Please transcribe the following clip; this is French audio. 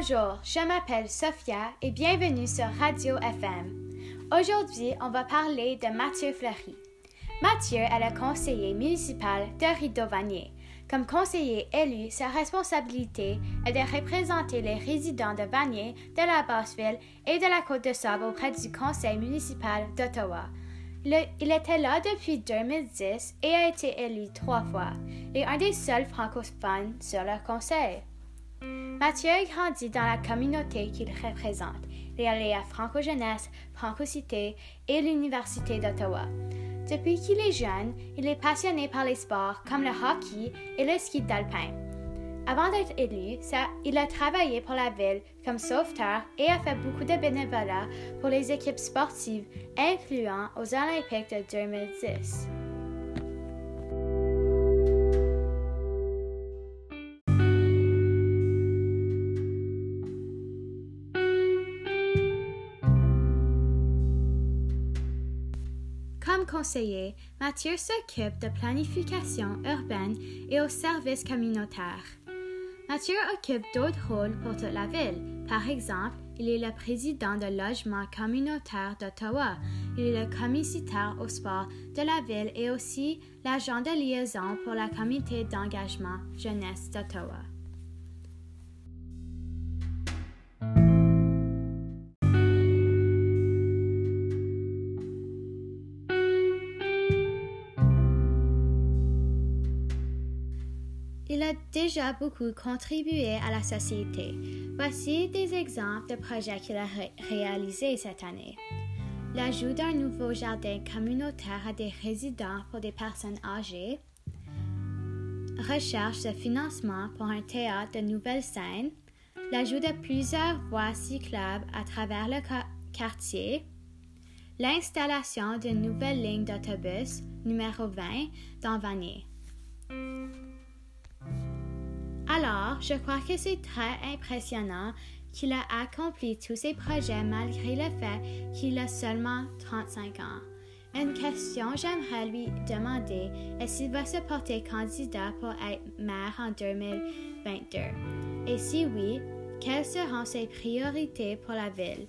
Bonjour, je m'appelle Sophia et bienvenue sur Radio FM. Aujourd'hui, on va parler de Mathieu Fleury. Mathieu est le conseiller municipal de Rideau-Vanier. Comme conseiller élu, sa responsabilité est de représenter les résidents de Vanier, de la Basse-Ville et de la Côte-de-Sable auprès du conseil municipal d'Ottawa. il était là depuis 2010 et a été élu trois fois. Est un des seuls francophones sur le conseil. Mathieu grandit dans la communauté qu'il représente. Est à Franco-Jeunesse, Franco-Cité et l'Université d'Ottawa. Depuis qu'il est jeune, il est passionné par les sports comme le hockey et le ski d'alpin. Avant d'être élu, il a travaillé pour la ville comme sauveteur et a fait beaucoup de bénévolat pour les équipes sportives, incluant aux Olympiques de 2010. Comme conseiller, Mathieu s'occupe de planification urbaine et aux services communautaires. Mathieu occupe d'autres rôles pour toute la ville. Par exemple, il est le président de logement communautaire d'Ottawa. Il est le commissaire au sport de la ville et aussi l'agent de liaison pour la comité d'engagement jeunesse d'Ottawa. Il a déjà beaucoup contribué à la société. Voici des exemples de projets qu'il a réalisés cette année. L'ajout d'un nouveau jardin communautaire à des résidents pour des personnes âgées. Recherche de financement pour un théâtre de nouvelle scène. L'ajout de plusieurs voies cyclables à travers le quartier. L'installation d'une nouvelle ligne d'autobus numéro 20 dans Vanier. Alors, je crois que c'est très impressionnant qu'il a accompli tous ces projets malgré le fait qu'il a seulement 35 ans. Une question j'aimerais lui demander est s'il va se porter candidat pour être maire en 2022. Et si oui, quelles seront ses priorités pour la ville?